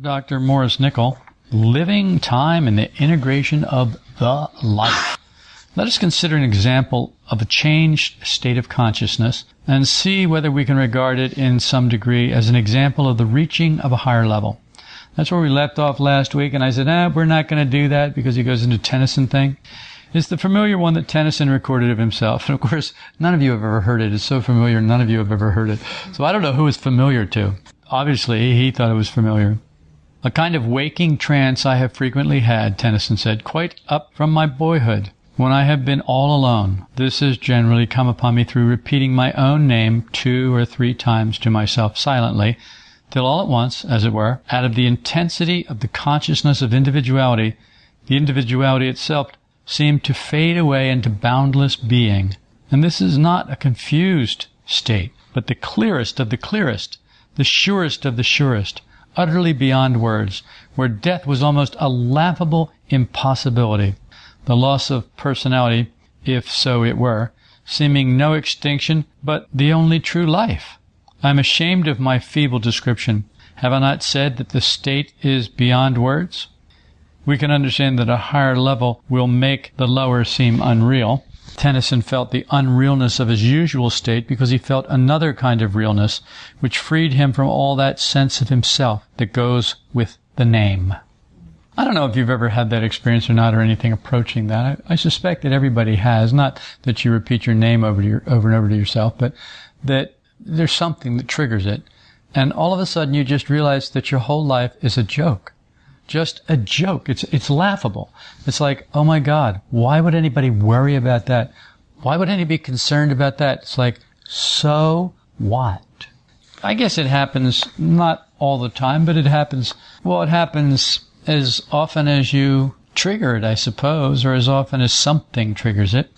Dr. Maurice Nicoll, Living Time and the Integration of the Life. Let us consider an example of a changed state of consciousness and see whether we can regard it in some degree as an example of the reaching of a higher level. That's where we left off last week, and I said, ah, we're not going to do that because he goes into Tennyson thing. It's the familiar one that Tennyson recorded of himself. And of course, none of you have ever heard it. It's so familiar, none of you have ever heard it. So I don't know who it's familiar to. Obviously, he thought it was familiar. A kind of waking trance I have frequently had, Tennyson said, quite up from my boyhood. When I have been all alone, this has generally come upon me through repeating my own name two or three times to myself silently, till all at once, as it were, out of the intensity of the consciousness of individuality, the individuality itself seemed to fade away into boundless being. And this is not a confused state, but the clearest of the clearest, the surest of the surest, utterly beyond words, where death was almost a laughable impossibility. The loss of personality, if so it were, seeming no extinction, but the only true life. I am ashamed of my feeble description. Have I not said that the state is beyond words? We can understand that a higher level will make the lower seem unreal. Tennyson felt the unrealness of his usual state because he felt another kind of realness which freed him from all that sense of himself that goes with the name. I don't know if you've ever had that experience or not or anything approaching that. I, I suspect that everybody has. Not that you repeat your name over, your, over and over to yourself, but that there's something that triggers it. And all of a sudden you just realize that your whole life is a joke. Just a joke. It's, it's laughable. It's like, oh my God, why would anybody worry about that? Why would anybody be concerned about that? It's like, so what? I guess it happens not all the time, but it happens, well, it happens as often as you trigger it, I suppose, or as often as something triggers it.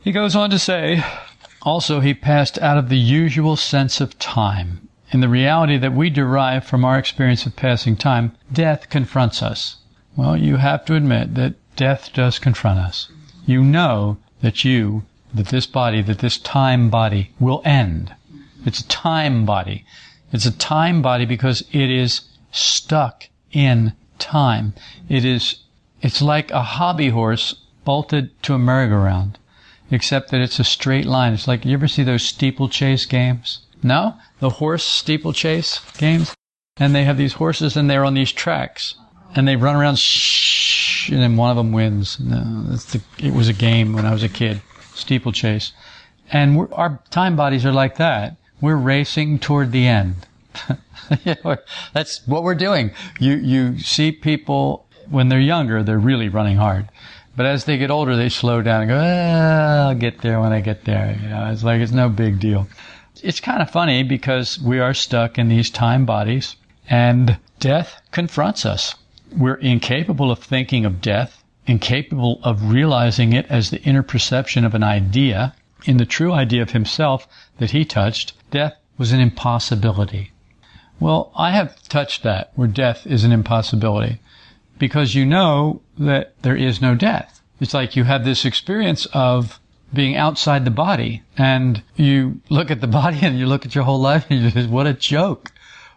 He goes on to say, also, he passed out of the usual sense of time. In the reality that we derive from our experience of passing time, death confronts us. Well, you have to admit that death does confront us. You know that you, that this body, that this time body will end. It's a time body. It's a time body because it is stuck in time. It is, it's like a hobby horse bolted to a merry-go-round except that it's a straight line. It's like you ever see those steeplechase games? No? The horse steeplechase games? And they have these horses and they're on these tracks and they run around shh, and then one of them wins. No, the, it was a game when I was a kid, steeplechase. And our time bodies are like that. We're racing toward the end. that's what we're doing. You, you see people when they're younger, they're really running hard. But as they get older, they slow down and go, ah, I'll get there when I get there. You know, it's like it's no big deal. It's kind of funny because we are stuck in these time bodies and death confronts us. We're incapable of thinking of death, incapable of realizing it as the inner perception of an idea. In the true idea of himself that he touched, death was an impossibility. Well, I have touched that where death is an impossibility because you know that there is no death. It's like you have this experience of being outside the body and you look at the body and you look at your whole life and you just, what a joke.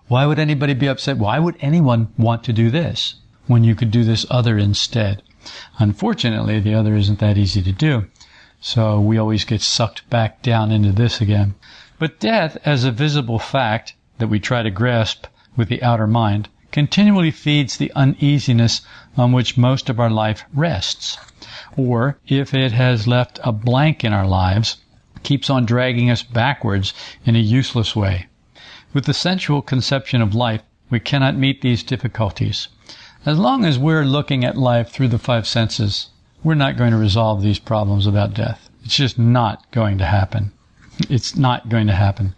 Why would anybody be upset? Why would anyone want to do this when you could do this other instead? Unfortunately, the other isn't that easy to do. So we always get sucked back down into this again. But death as a visible fact that we try to grasp with the outer mind continually feeds the uneasiness on which most of our life rests. Or, if it has left a blank in our lives, keeps on dragging us backwards in a useless way. With the sensual conception of life, we cannot meet these difficulties. As long as we're looking at life through the five senses, we're not going to resolve these problems about death. It's just not going to happen. It's not going to happen.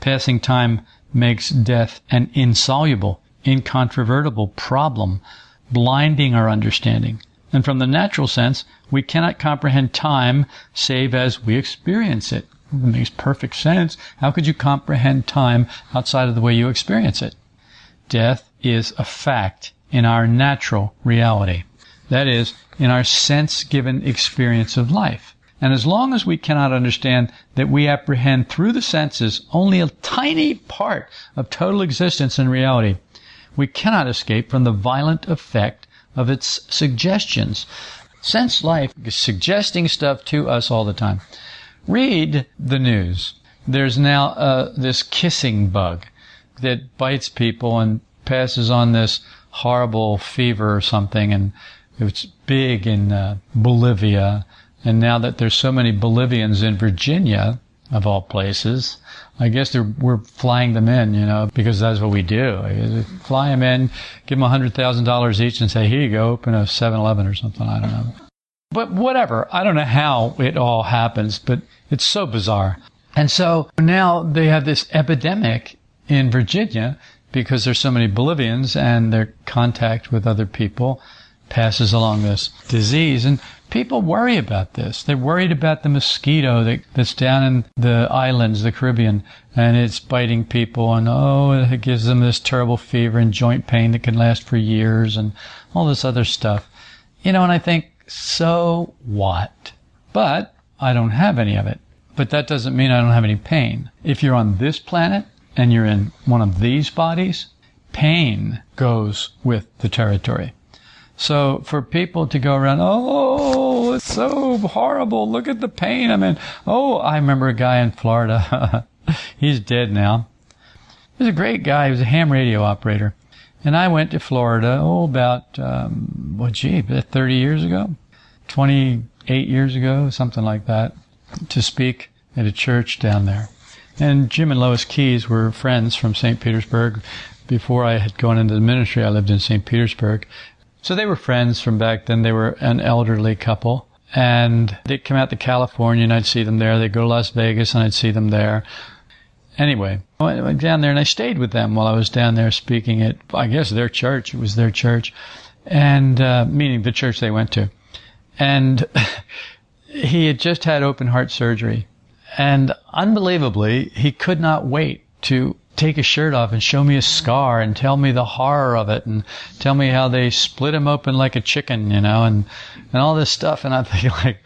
Passing time makes death an insoluble incontrovertible problem, blinding our understanding. And from the natural sense, we cannot comprehend time save as we experience it. It makes perfect sense. How could you comprehend time outside of the way you experience it? Death is a fact in our natural reality. That is, in our sense given experience of life. And as long as we cannot understand that we apprehend through the senses only a tiny part of total existence and reality, we cannot escape from the violent effect of its suggestions. Sense life is suggesting stuff to us all the time. Read the news. There's now uh, this kissing bug that bites people and passes on this horrible fever or something, and it's big in uh, Bolivia. And now that there's so many Bolivians in Virginia, of all places, I guess we're flying them in, you know, because that's what we do. Fly them in, give them $100,000 each and say, here you go, open a 7-Eleven or something. I don't know. But whatever. I don't know how it all happens, but it's so bizarre. And so now they have this epidemic in Virginia because there's so many Bolivians and their contact with other people passes along this disease. And people worry about this. They're worried about the mosquito that, that's down in the islands, the Caribbean, and it's biting people. And oh, it gives them this terrible fever and joint pain that can last for years and all this other stuff. You know, and I think, so what? But I don't have any of it. But that doesn't mean I don't have any pain. If you're on this planet, and you're in one of these bodies, pain goes with the territory. So for people to go around, oh, it's so horrible. Look at the pain I'm in. Oh, I remember a guy in Florida. He's dead now. He was a great guy. He was a ham radio operator. And I went to Florida, oh, about, um, well, gee, 30 years ago, 28 years ago, something like that, to speak at a church down there. And Jim and Lois Keys were friends from St. Petersburg. Before I had gone into the ministry, I lived in St. Petersburg. So they were friends from back then. They were an elderly couple. And they'd come out to California and I'd see them there. They'd go to Las Vegas and I'd see them there. Anyway, I went down there and I stayed with them while I was down there speaking at, I guess, their church. It was their church. And, uh, meaning the church they went to. And he had just had open heart surgery and unbelievably, he could not wait to take his shirt off and show me a scar and tell me the horror of it and tell me how they split him open like a chicken, you know, and, and all this stuff. And I'm thinking like,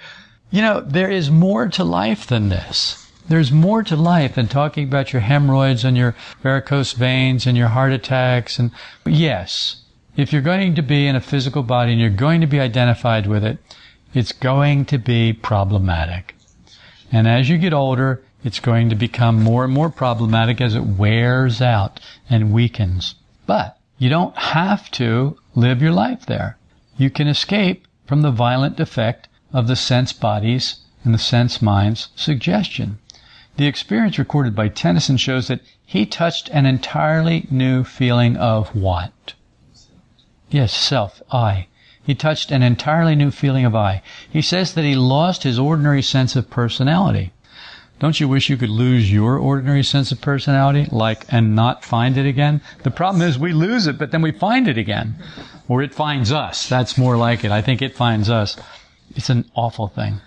you know, there is more to life than this. There's more to life than talking about your hemorrhoids and your varicose veins and your heart attacks. And yes, if you're going to be in a physical body and you're going to be identified with it, it's going to be problematic. And as you get older, it's going to become more and more problematic as it wears out and weakens. But you don't have to live your life there. You can escape from the violent effect of the sense bodies and the sense mind's suggestion. The experience recorded by Tennyson shows that he touched an entirely new feeling of what? Yes, self, I. He touched an entirely new feeling of I. He says that he lost his ordinary sense of personality. Don't you wish you could lose your ordinary sense of personality, like, and not find it again? The problem is we lose it, but then we find it again. Or it finds us. That's more like it. I think it finds us. It's an awful thing.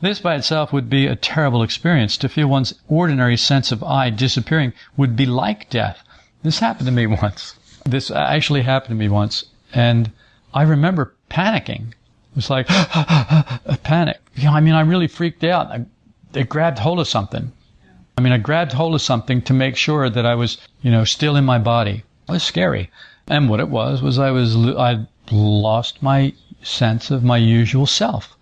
This by itself would be a terrible experience. To feel one's ordinary sense of I disappearing would be like death. This happened to me once. This actually happened to me once. And I remember panicking. It was like a panic. I mean, I really freaked out. I, I grabbed hold of something. I mean, I grabbed hold of something to make sure that I was, you know, still in my body. It was scary. And what it was was I was I lost my sense of my usual self.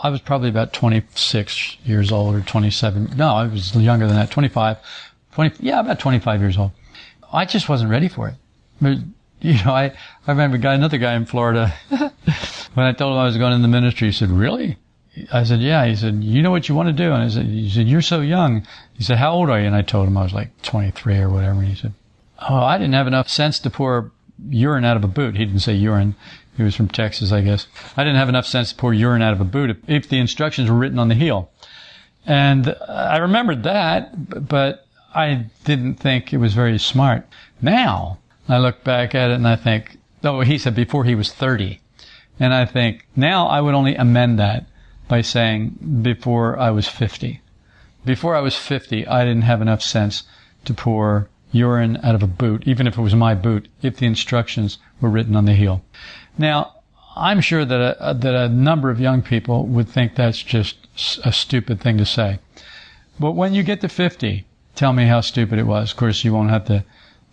I was probably about 26 years old or 27. No, I was younger than that. 25, 20, yeah, about 25 years old. I just wasn't ready for it But, you know, I, I remember guy, another guy in Florida, when I told him I was going in the ministry, he said, really? I said, yeah. He said, you know what you want to do? And I said, he said, you're so young. He said, how old are you? And I told him I was like 23 or whatever. And he said, oh, I didn't have enough sense to pour urine out of a boot. He didn't say urine. He was from Texas, I guess. I didn't have enough sense to pour urine out of a boot if, if the instructions were written on the heel. And I remembered that, but I didn't think it was very smart. Now, I look back at it and I think, oh, he said before he was 30. And I think now I would only amend that by saying before I was 50. Before I was 50, I didn't have enough sense to pour urine out of a boot, even if it was my boot, if the instructions were written on the heel. Now, I'm sure that a, that a number of young people would think that's just a stupid thing to say. But when you get to 50, tell me how stupid it was. Of course, you won't have to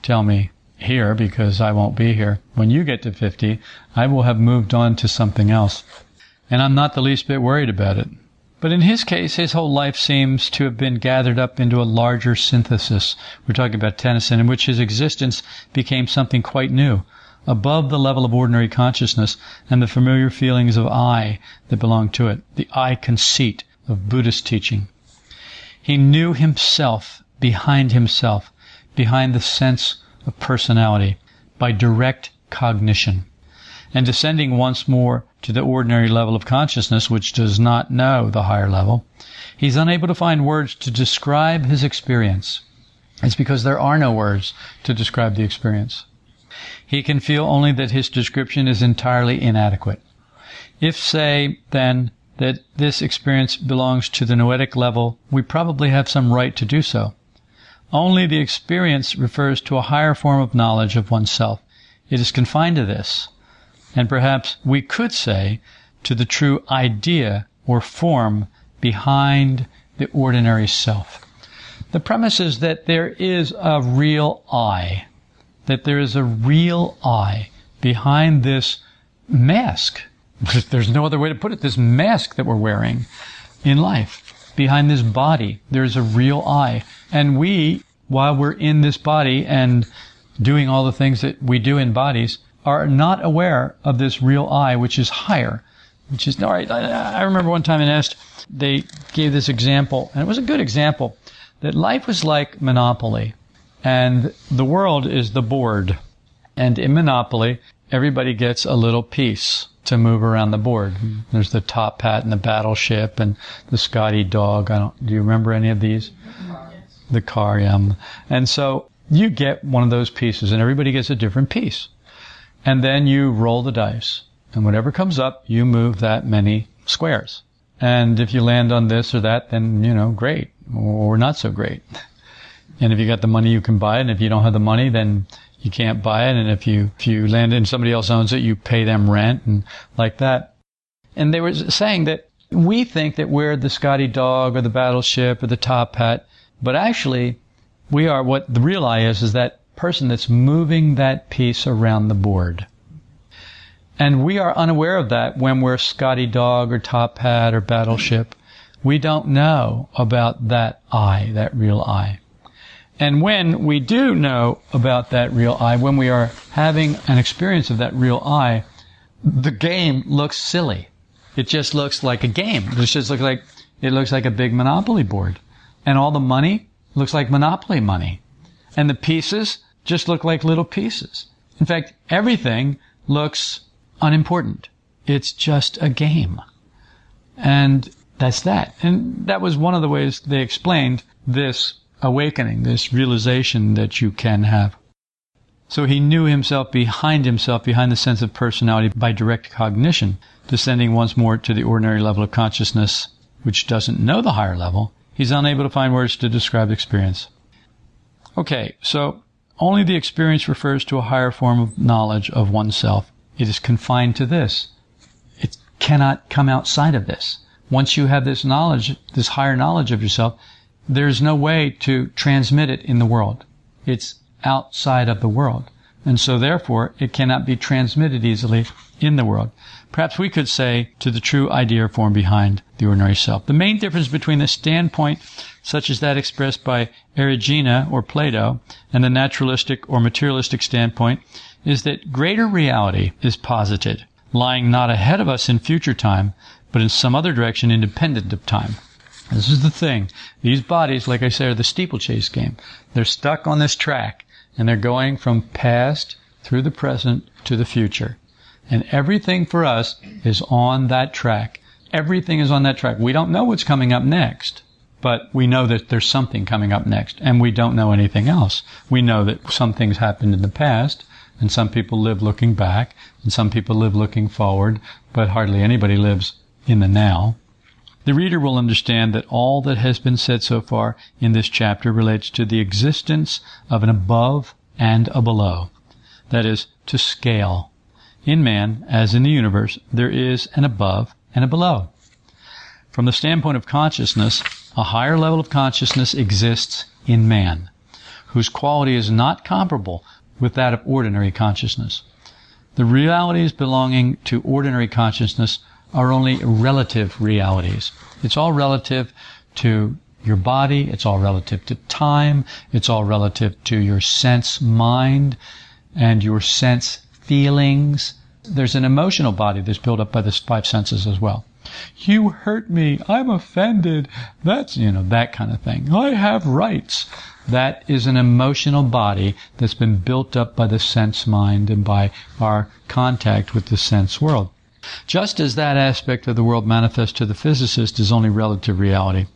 tell me here because I won't be here. When you get to 50, I will have moved on to something else. And I'm not the least bit worried about it. But in his case, his whole life seems to have been gathered up into a larger synthesis. We're talking about Tennyson, in which his existence became something quite new, above the level of ordinary consciousness and the familiar feelings of I that belong to it, the I conceit of Buddhist teaching. He knew himself behind himself, behind the sense of personality, by direct cognition. And descending once more to the ordinary level of consciousness, which does not know the higher level, he's unable to find words to describe his experience. It's because there are no words to describe the experience. He can feel only that his description is entirely inadequate. If, say, then, that this experience belongs to the noetic level, we probably have some right to do so. Only the experience refers to a higher form of knowledge of oneself. It is confined to this. And perhaps we could say to the true idea or form behind the ordinary self. The premise is that there is a real I, that there is a real I behind this mask. There's no other way to put it. This mask that we're wearing in life. Behind this body, there's a real I. And we, while we're in this body and doing all the things that we do in bodies, are not aware of this real I, which is higher, which is, all right, I, I remember one time in Est, they gave this example, and it was a good example, that life was like Monopoly, and the world is the board. And in Monopoly, everybody gets a little piece to move around the board. There's the top hat and the battleship and the Scotty dog. I don't, do you remember any of these? The car, yeah. And so you get one of those pieces and everybody gets a different piece. And then you roll the dice. And whatever comes up, you move that many squares. And if you land on this or that, then, you know, great. Or not so great. And if you got the money, you can buy it. And if you don't have the money, then you can't buy it. And if you, if you land and somebody else owns it, you pay them rent and like that. And they were saying that we think that we're the Scotty dog or the battleship or the top hat, but actually we are what the real I is, is that person that's moving that piece around the board. And we are unaware of that when we're Scotty Dog or Top Hat or Battleship. We don't know about that I, that real I. And when we do know about that real I, when we are having an experience of that real I, the game looks silly. It just looks like a game. It just looks like, it looks like a big Monopoly board. And all the money looks like Monopoly money. And the pieces just look like little pieces. In fact, everything looks unimportant. It's just a game. And that's that. And that was one of the ways they explained this awakening, this realization that you can have. So he knew himself behind himself, behind the sense of personality by direct cognition, descending once more to the ordinary level of consciousness, which doesn't know the higher level. He's unable to find words to describe experience. Okay, so only the experience refers to a higher form of knowledge of oneself. It is confined to this. It cannot come outside of this. Once you have this knowledge, this higher knowledge of yourself, there's no way to transmit it in the world. It's outside of the world. And so therefore, it cannot be transmitted easily in the world. Perhaps we could say to the true idea or form behind the ordinary self. The main difference between the standpoint such as that expressed by Erigena or Plato and the naturalistic or materialistic standpoint is that greater reality is posited, lying not ahead of us in future time, but in some other direction independent of time. This is the thing. These bodies, like I said, are the steeplechase game. They're stuck on this track and they're going from past through the present to the future. And everything for us is on that track. Everything is on that track. We don't know what's coming up next, but we know that there's something coming up next and we don't know anything else. We know that some things happened in the past and some people live looking back and some people live looking forward, but hardly anybody lives in the now. The reader will understand that all that has been said so far in this chapter relates to the existence of an above and a below. That is, to scale. In man, as in the universe, there is an above and a below. From the standpoint of consciousness, a higher level of consciousness exists in man, whose quality is not comparable with that of ordinary consciousness. The realities belonging to ordinary consciousness are only relative realities. It's all relative to your body, it's all relative to time, it's all relative to your sense mind and your sense feelings. There's an emotional body that's built up by the five senses as well. You hurt me. I'm offended. That's, you know, that kind of thing. I have rights. That is an emotional body that's been built up by the sense mind and by our contact with the sense world. Just as that aspect of the world manifest to the physicist is only relative reality,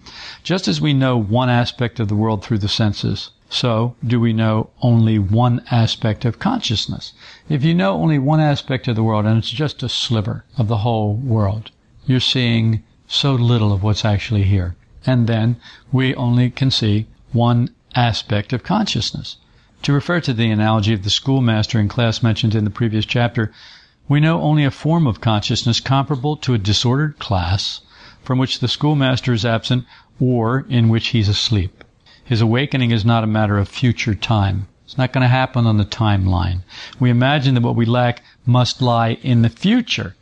just as we know one aspect of the world through the senses, so do we know only one aspect of consciousness. If you know only one aspect of the world and it's just a sliver of the whole world, you're seeing so little of what's actually here. And then we only can see one aspect of consciousness. To refer to the analogy of the schoolmaster in class mentioned in the previous chapter, we know only a form of consciousness comparable to a disordered class from which the schoolmaster is absent or in which he's asleep. His awakening is not a matter of future time. It's not going to happen on the timeline. We imagine that what we lack must lie in the future.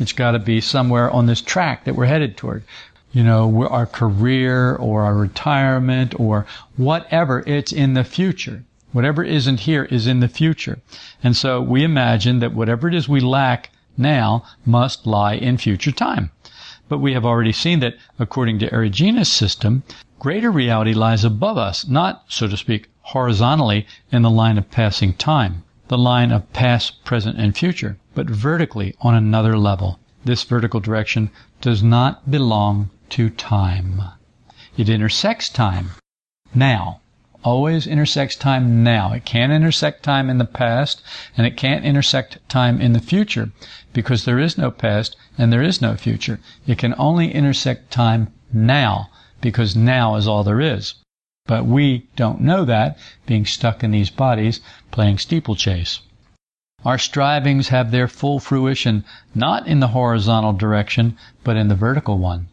It's got to be somewhere on this track that we're headed toward. You know, our career or our retirement or whatever, it's in the future. Whatever isn't here is in the future. And so we imagine that whatever it is we lack now must lie in future time. But we have already seen that according to Erigena's system, greater reality lies above us, not, so to speak, horizontally in the line of passing time, the line of past, present, and future, but vertically on another level. This vertical direction does not belong to time. It intersects time now always intersects time now. It can't intersect time in the past and it can't intersect time in the future because there is no past and there is no future. It can only intersect time now because now is all there is. But we don't know that being stuck in these bodies playing steeplechase. Our strivings have their full fruition not in the horizontal direction, but in the vertical one.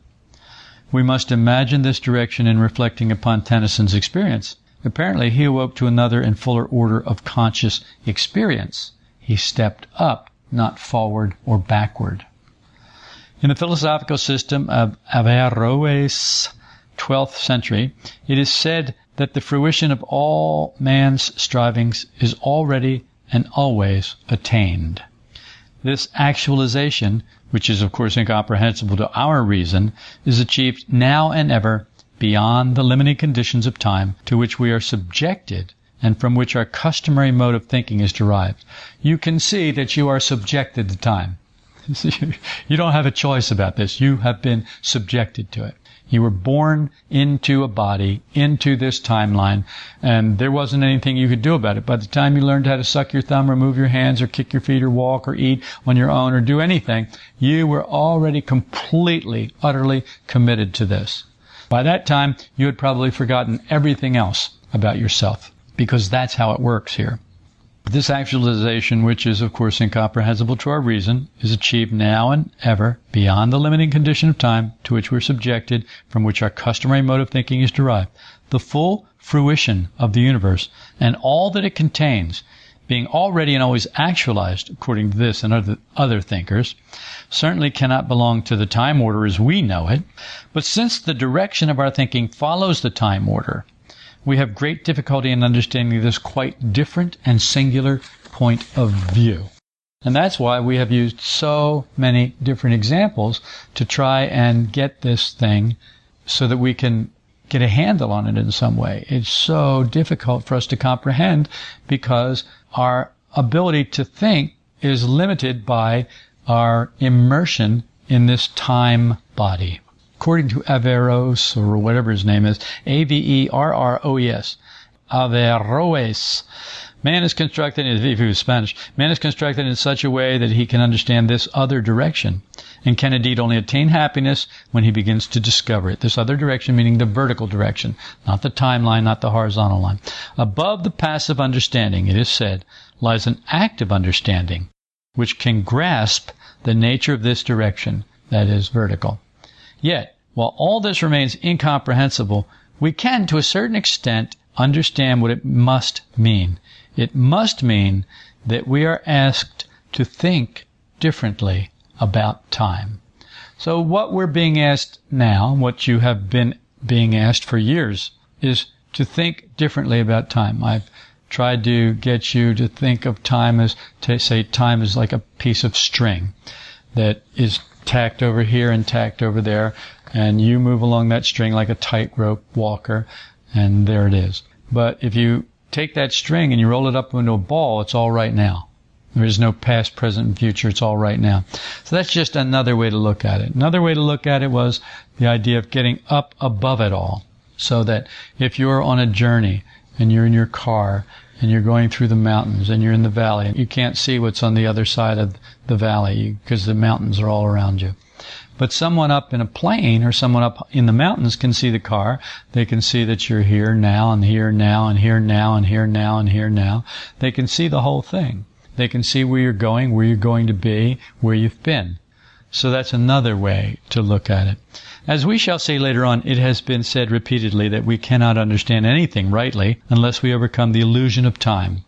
We must imagine this direction in reflecting upon Tennyson's experience. Apparently, he awoke to another and fuller order of conscious experience. He stepped up, not forward or backward. In the philosophical system of Averroes' 12th century, it is said that the fruition of all man's strivings is already and always attained. This actualization, which is of course incomprehensible to our reason, is achieved now and ever beyond the limiting conditions of time to which we are subjected and from which our customary mode of thinking is derived. You can see that you are subjected to time. you don't have a choice about this. You have been subjected to it. You were born into a body, into this timeline, and there wasn't anything you could do about it. By the time you learned how to suck your thumb or move your hands or kick your feet or walk or eat on your own or do anything, you were already completely, utterly committed to this. By that time, you had probably forgotten everything else about yourself because that's how it works here. This actualization, which is of course incomprehensible to our reason, is achieved now and ever beyond the limiting condition of time to which we're subjected, from which our customary mode of thinking is derived. The full fruition of the universe and all that it contains being already and always actualized, according to this and other, other thinkers, certainly cannot belong to the time order as we know it. But since the direction of our thinking follows the time order, we have great difficulty in understanding this quite different and singular point of view. And that's why we have used so many different examples to try and get this thing so that we can get a handle on it in some way. It's so difficult for us to comprehend because our ability to think is limited by our immersion in this time body. According to Averroes, or whatever his name is, A-V-E-R-R-O-E-S, Averroes, man is constructed, if he was Spanish, man is constructed in such a way that he can understand this other direction, and can indeed only attain happiness when he begins to discover it. This other direction meaning the vertical direction, not the timeline, not the horizontal line. Above the passive understanding, it is said, lies an active understanding, which can grasp the nature of this direction, that is vertical. Yet, While all this remains incomprehensible, we can, to a certain extent, understand what it must mean. It must mean that we are asked to think differently about time. So what we're being asked now, what you have been being asked for years, is to think differently about time. I've tried to get you to think of time as, to say time is like a piece of string that is tacked over here and tacked over there, and you move along that string like a tightrope walker, and there it is. But if you take that string and you roll it up into a ball, it's all right now. There is no past, present, and future. It's all right now. So that's just another way to look at it. Another way to look at it was the idea of getting up above it all. So that if you're on a journey and you're in your car and you're going through the mountains and you're in the valley, and you can't see what's on the other side of the valley because the mountains are all around you. But someone up in a plane or someone up in the mountains can see the car. They can see that you're here now and here now and here now and here now and here now. They can see the whole thing. They can see where you're going, where you're going to be, where you've been. So that's another way to look at it. As we shall see later on, it has been said repeatedly that we cannot understand anything rightly unless we overcome the illusion of time.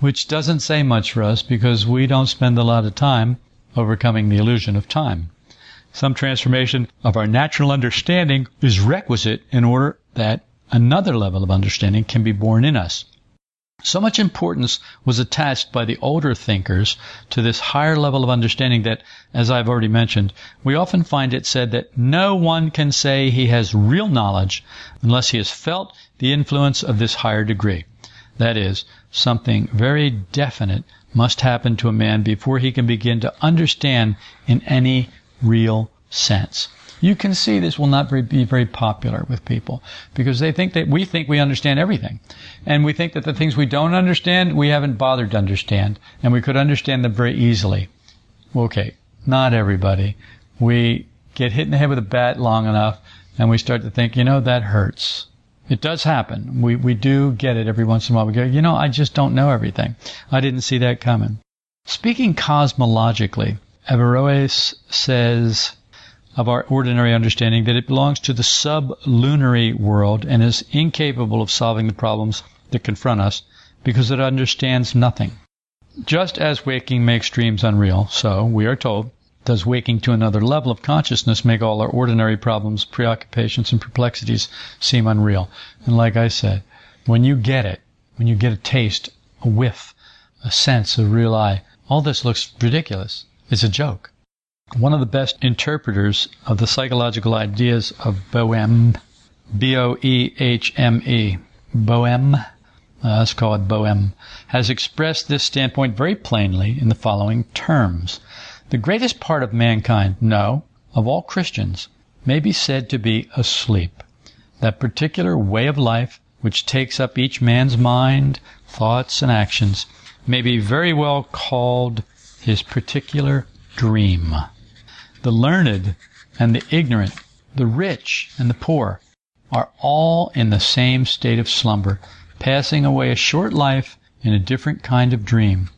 Which doesn't say much for us because we don't spend a lot of time overcoming the illusion of time. Some transformation of our natural understanding is requisite in order that another level of understanding can be born in us. So much importance was attached by the older thinkers to this higher level of understanding that, as I've already mentioned, we often find it said that no one can say he has real knowledge unless he has felt the influence of this higher degree. That is, something very definite must happen to a man before he can begin to understand in any real sense. You can see this will not be very popular with people because they think that we think we understand everything. And we think that the things we don't understand, we haven't bothered to understand. And we could understand them very easily. Okay, not everybody. We get hit in the head with a bat long enough and we start to think, you know, that hurts. It does happen. We, we do get it every once in a while. We go, you know, I just don't know everything. I didn't see that coming. Speaking cosmologically, Averroes says of our ordinary understanding that it belongs to the sublunary world and is incapable of solving the problems that confront us because it understands nothing. Just as waking makes dreams unreal, so, we are told, does waking to another level of consciousness make all our ordinary problems, preoccupations, and perplexities seem unreal. And like I said, when you get it, when you get a taste, a whiff, a sense, a real I, all this looks ridiculous. It's a joke. One of the best interpreters of the psychological ideas of Boehm, B-O-E-H-M-E, Boehm, uh, let's call it Boehme, has expressed this standpoint very plainly in the following terms. The greatest part of mankind, no, of all Christians, may be said to be asleep. That particular way of life which takes up each man's mind, thoughts, and actions may be very well called his particular dream. The learned and the ignorant, the rich and the poor, are all in the same state of slumber, passing away a short life in a different kind of dream.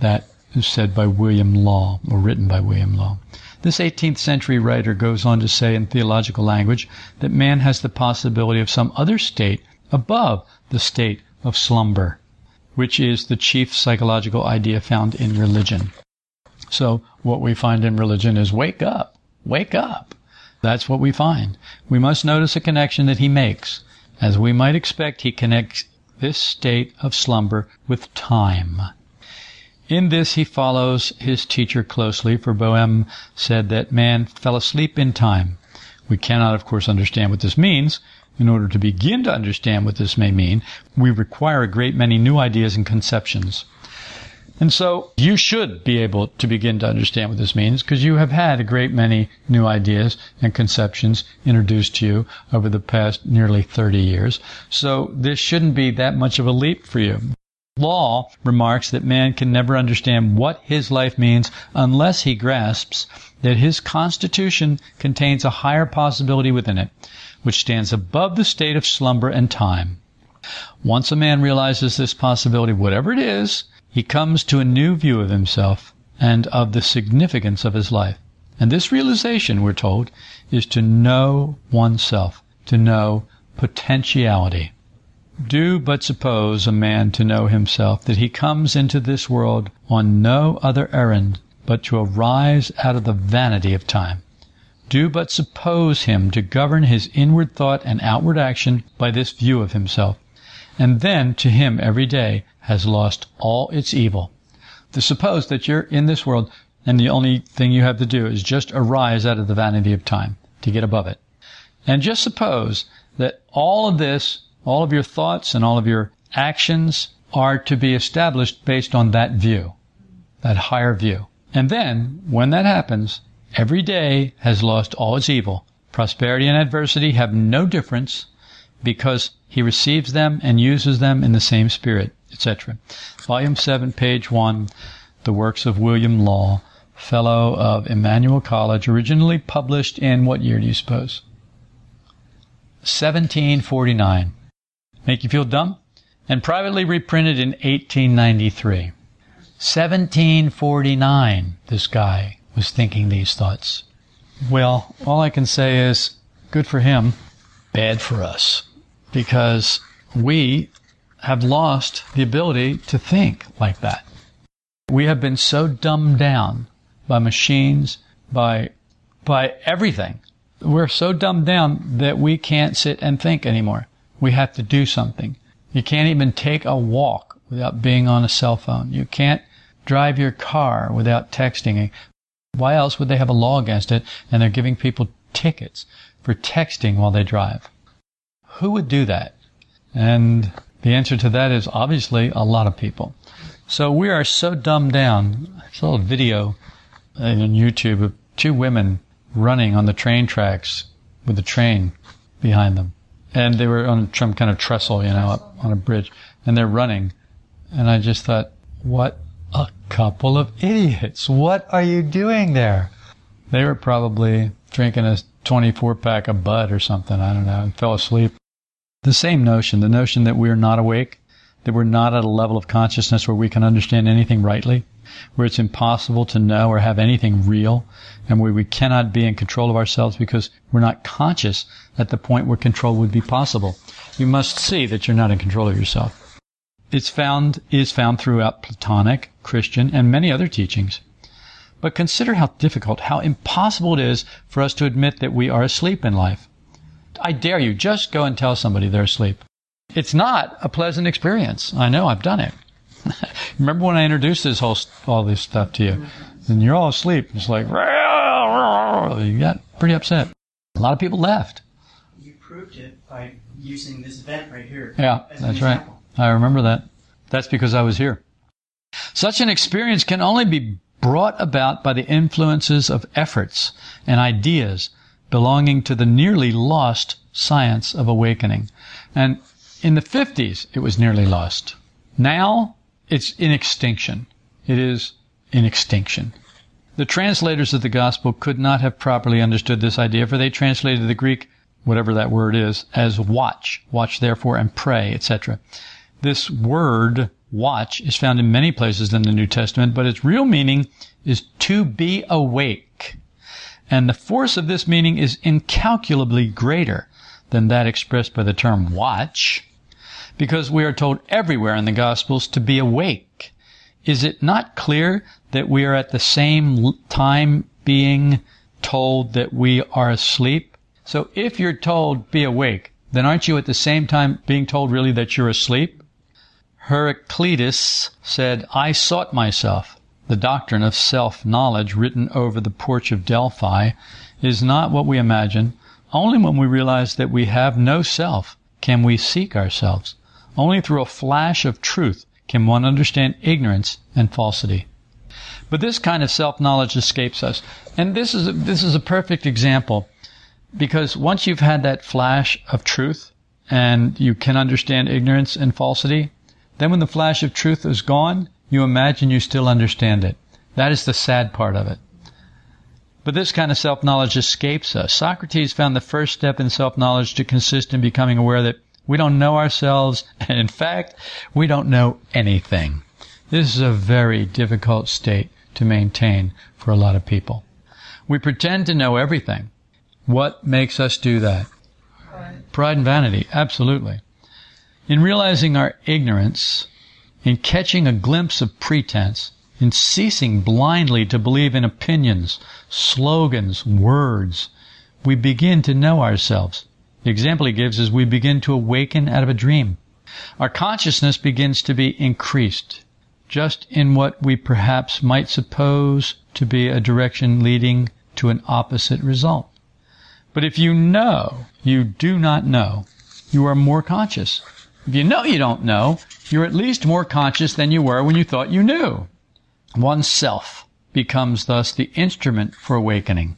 That is said by William Law, or written by William Law. This 18th century writer goes on to say in theological language that man has the possibility of some other state above the state of slumber, which is the chief psychological idea found in religion. So what we find in religion is wake up, wake up. That's what we find. We must notice a connection that he makes. As we might expect, he connects this state of slumber with time. In this he follows his teacher closely, for Boehme said that man fell asleep in time. We cannot, of course, understand what this means. In order to begin to understand what this may mean, we require a great many new ideas and conceptions. And so you should be able to begin to understand what this means because you have had a great many new ideas and conceptions introduced to you over the past nearly 30 years. So this shouldn't be that much of a leap for you. Law remarks that man can never understand what his life means unless he grasps that his constitution contains a higher possibility within it, which stands above the state of slumber and time. Once a man realizes this possibility, whatever it is, he comes to a new view of himself and of the significance of his life. And this realization, we're told, is to know oneself, to know potentiality. Do but suppose a man to know himself that he comes into this world on no other errand but to arise out of the vanity of time. Do but suppose him to govern his inward thought and outward action by this view of himself, and then to him every day has lost all its evil. To suppose that you're in this world and the only thing you have to do is just arise out of the vanity of time to get above it. And just suppose that all of this all of your thoughts and all of your actions are to be established based on that view, that higher view. And then, when that happens, every day has lost all its evil. Prosperity and adversity have no difference because he receives them and uses them in the same spirit, etc. Volume 7, page 1, The Works of William Law, Fellow of Emmanuel College, originally published in what year do you suppose? 1749. Make you feel dumb? And privately reprinted in 1893. 1749, this guy was thinking these thoughts. Well, all I can say is good for him, bad for us, because we have lost the ability to think like that. We have been so dumbed down by machines, by, by everything. We're so dumbed down that we can't sit and think anymore. We have to do something. You can't even take a walk without being on a cell phone. You can't drive your car without texting. Why else would they have a law against it and they're giving people tickets for texting while they drive? Who would do that? And the answer to that is obviously a lot of people. So we are so dumbed down. I saw a video uh, on YouTube of two women running on the train tracks with a train behind them and they were on some kind of trestle, you know, up on a bridge, and they're running, and I just thought, what a couple of idiots! What are you doing there? They were probably drinking a 24 pack of Bud or something, I don't know, and fell asleep. The same notion, the notion that we're not awake, that we're not at a level of consciousness where we can understand anything rightly, where it's impossible to know or have anything real, and where we cannot be in control of ourselves because we're not conscious at the point where control would be possible. You must see that you're not in control of yourself. It's found, is found throughout Platonic, Christian, and many other teachings. But consider how difficult, how impossible it is for us to admit that we are asleep in life. I dare you, just go and tell somebody they're asleep. It's not a pleasant experience. I know, I've done it. Remember when I introduced this whole all this stuff to you, and you're all asleep. It's like you got pretty upset. A lot of people left. You proved it by using this event right here. Yeah, that's right. I remember that. That's because I was here. Such an experience can only be brought about by the influences of efforts and ideas belonging to the nearly lost science of awakening. And in the 50s, it was nearly lost. Now, it's in extinction. It is in extinction. The translators of the gospel could not have properly understood this idea, for they translated the Greek, whatever that word is, as watch. Watch therefore and pray, etc. This word watch is found in many places in the New Testament, but its real meaning is to be awake. And the force of this meaning is incalculably greater than that expressed by the term watch because we are told everywhere in the Gospels to be awake. Is it not clear that we are at the same time being told that we are asleep? So if you're told be awake, then aren't you at the same time being told really that you're asleep? Heraclitus said, I sought myself. The doctrine of self-knowledge written over the porch of Delphi is not what we imagine. Only when we realize that we have no self can we seek ourselves. Only through a flash of truth can one understand ignorance and falsity. But this kind of self-knowledge escapes us. And this is, a, this is a perfect example because once you've had that flash of truth and you can understand ignorance and falsity, then when the flash of truth is gone, you imagine you still understand it. That is the sad part of it. But this kind of self-knowledge escapes us. Socrates found the first step in self-knowledge to consist in becoming aware that we don't know ourselves, and in fact, we don't know anything. This is a very difficult state to maintain for a lot of people. We pretend to know everything. What makes us do that? Pride and vanity, absolutely. In realizing our ignorance, in catching a glimpse of pretense, in ceasing blindly to believe in opinions, slogans, words, we begin to know ourselves. The example he gives is we begin to awaken out of a dream. Our consciousness begins to be increased, just in what we perhaps might suppose to be a direction leading to an opposite result. But if you know you do not know, you are more conscious. If you know you don't know, you're at least more conscious than you were when you thought you knew. Oneself becomes thus the instrument for awakening.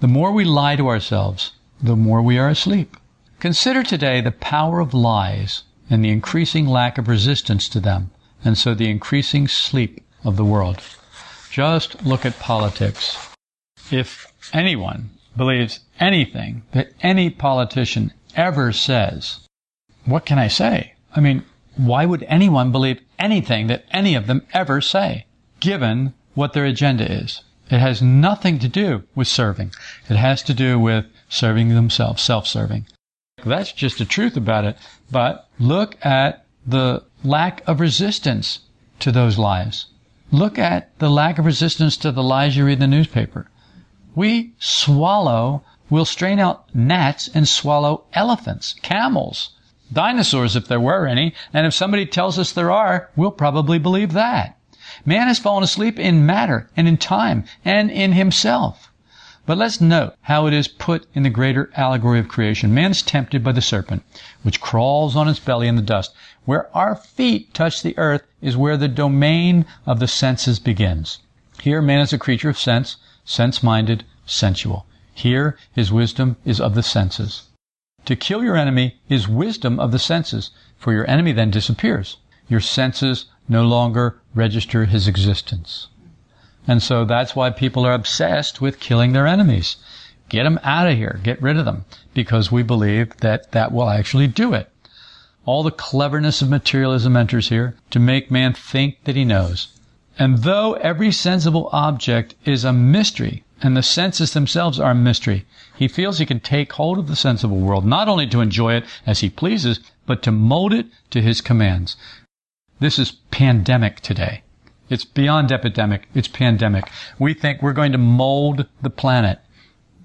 The more we lie to ourselves, the more we are asleep. Consider today the power of lies and the increasing lack of resistance to them, and so the increasing sleep of the world. Just look at politics. If anyone believes anything that any politician ever says, what can I say? I mean, why would anyone believe anything that any of them ever say, given what their agenda is? It has nothing to do with serving. It has to do with serving themselves, self-serving. That's just the truth about it. But look at the lack of resistance to those lies. Look at the lack of resistance to the lies you read in the newspaper. We swallow, we'll strain out gnats and swallow elephants, camels, dinosaurs if there were any, and if somebody tells us there are, we'll probably believe that. Man has fallen asleep in matter and in time and in himself. But let's note how it is put in the greater allegory of creation. Man is tempted by the serpent, which crawls on its belly in the dust. Where our feet touch the earth is where the domain of the senses begins. Here man is a creature of sense, sense-minded, sensual. Here his wisdom is of the senses. To kill your enemy is wisdom of the senses, for your enemy then disappears. Your senses no longer register his existence. And so that's why people are obsessed with killing their enemies. Get them out of here. Get rid of them. Because we believe that that will actually do it. All the cleverness of materialism enters here to make man think that he knows. And though every sensible object is a mystery, and the senses themselves are a mystery, he feels he can take hold of the sensible world, not only to enjoy it as he pleases, but to mold it to his commands. This is pandemic today. It's beyond epidemic. It's pandemic. We think we're going to mold the planet.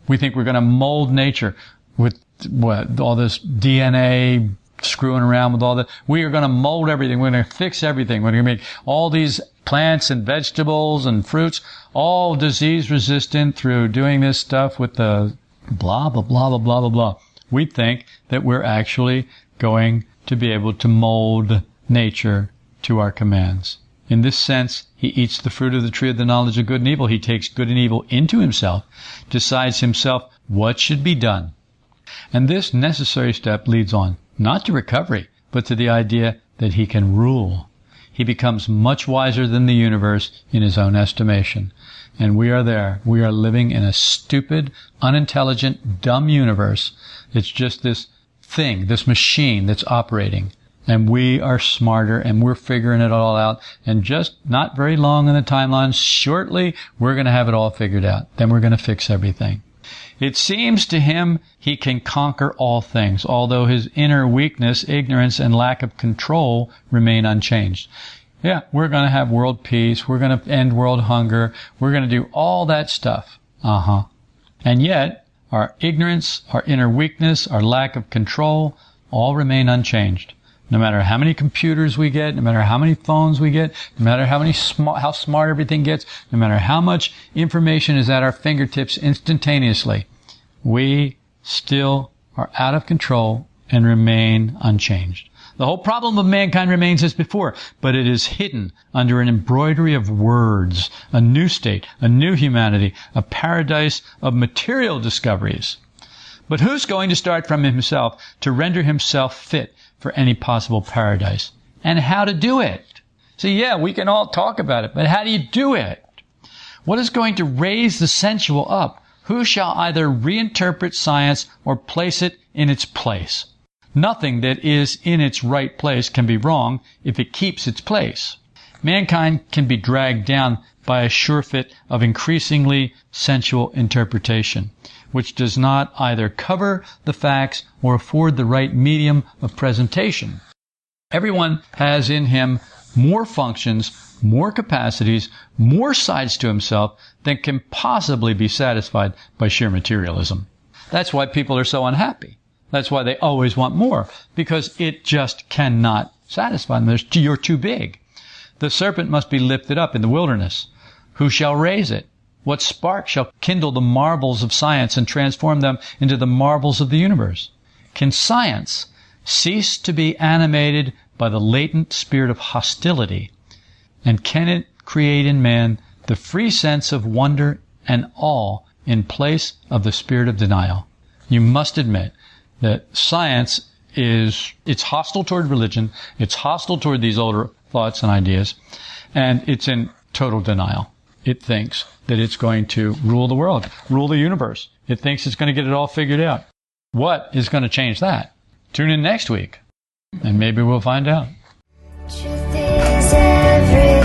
We think we're going to mold nature with what, all this DNA screwing around with all that. We are going to mold everything. We're going to fix everything. We're going to make all these plants and vegetables and fruits all disease resistant through doing this stuff with the blah, blah, blah, blah, blah, blah, blah. We think that we're actually going to be able to mold nature to our commands. In this sense, he eats the fruit of the tree of the knowledge of good and evil. He takes good and evil into himself, decides himself what should be done. And this necessary step leads on, not to recovery, but to the idea that he can rule. He becomes much wiser than the universe in his own estimation. And we are there. We are living in a stupid, unintelligent, dumb universe. It's just this thing, this machine that's operating and we are smarter and we're figuring it all out. And just not very long in the timeline, shortly, we're going to have it all figured out. Then we're going to fix everything. It seems to him he can conquer all things, although his inner weakness, ignorance, and lack of control remain unchanged. Yeah, we're going to have world peace. We're going to end world hunger. We're going to do all that stuff. Uh huh. And yet, our ignorance, our inner weakness, our lack of control, all remain unchanged. No matter how many computers we get, no matter how many phones we get, no matter how many sm- how smart everything gets, no matter how much information is at our fingertips instantaneously, we still are out of control and remain unchanged. The whole problem of mankind remains as before, but it is hidden under an embroidery of words, a new state, a new humanity, a paradise of material discoveries. But who's going to start from himself to render himself fit for any possible paradise and how to do it. See, yeah, we can all talk about it, but how do you do it? What is going to raise the sensual up? Who shall either reinterpret science or place it in its place? Nothing that is in its right place can be wrong if it keeps its place. mankind can be dragged down by a surefit of increasingly sensual interpretation, which does not either cover the facts or afford the right medium of presentation. Everyone has in him more functions, more capacities, more sides to himself than can possibly be satisfied by sheer materialism. That's why people are so unhappy. That's why they always want more, because it just cannot satisfy them. You're too big. The serpent must be lifted up in the wilderness. Who shall raise it? What spark shall kindle the marbles of science and transform them into the marbles of the universe? Can science cease to be animated by the latent spirit of hostility? And can it create in man the free sense of wonder and awe in place of the spirit of denial? You must admit that science is, it's hostile toward religion, it's hostile toward these older thoughts and ideas, and it's in total denial it thinks that it's going to rule the world, rule the universe. It thinks it's going to get it all figured out. What is going to change that? Tune in next week, and maybe we'll find out every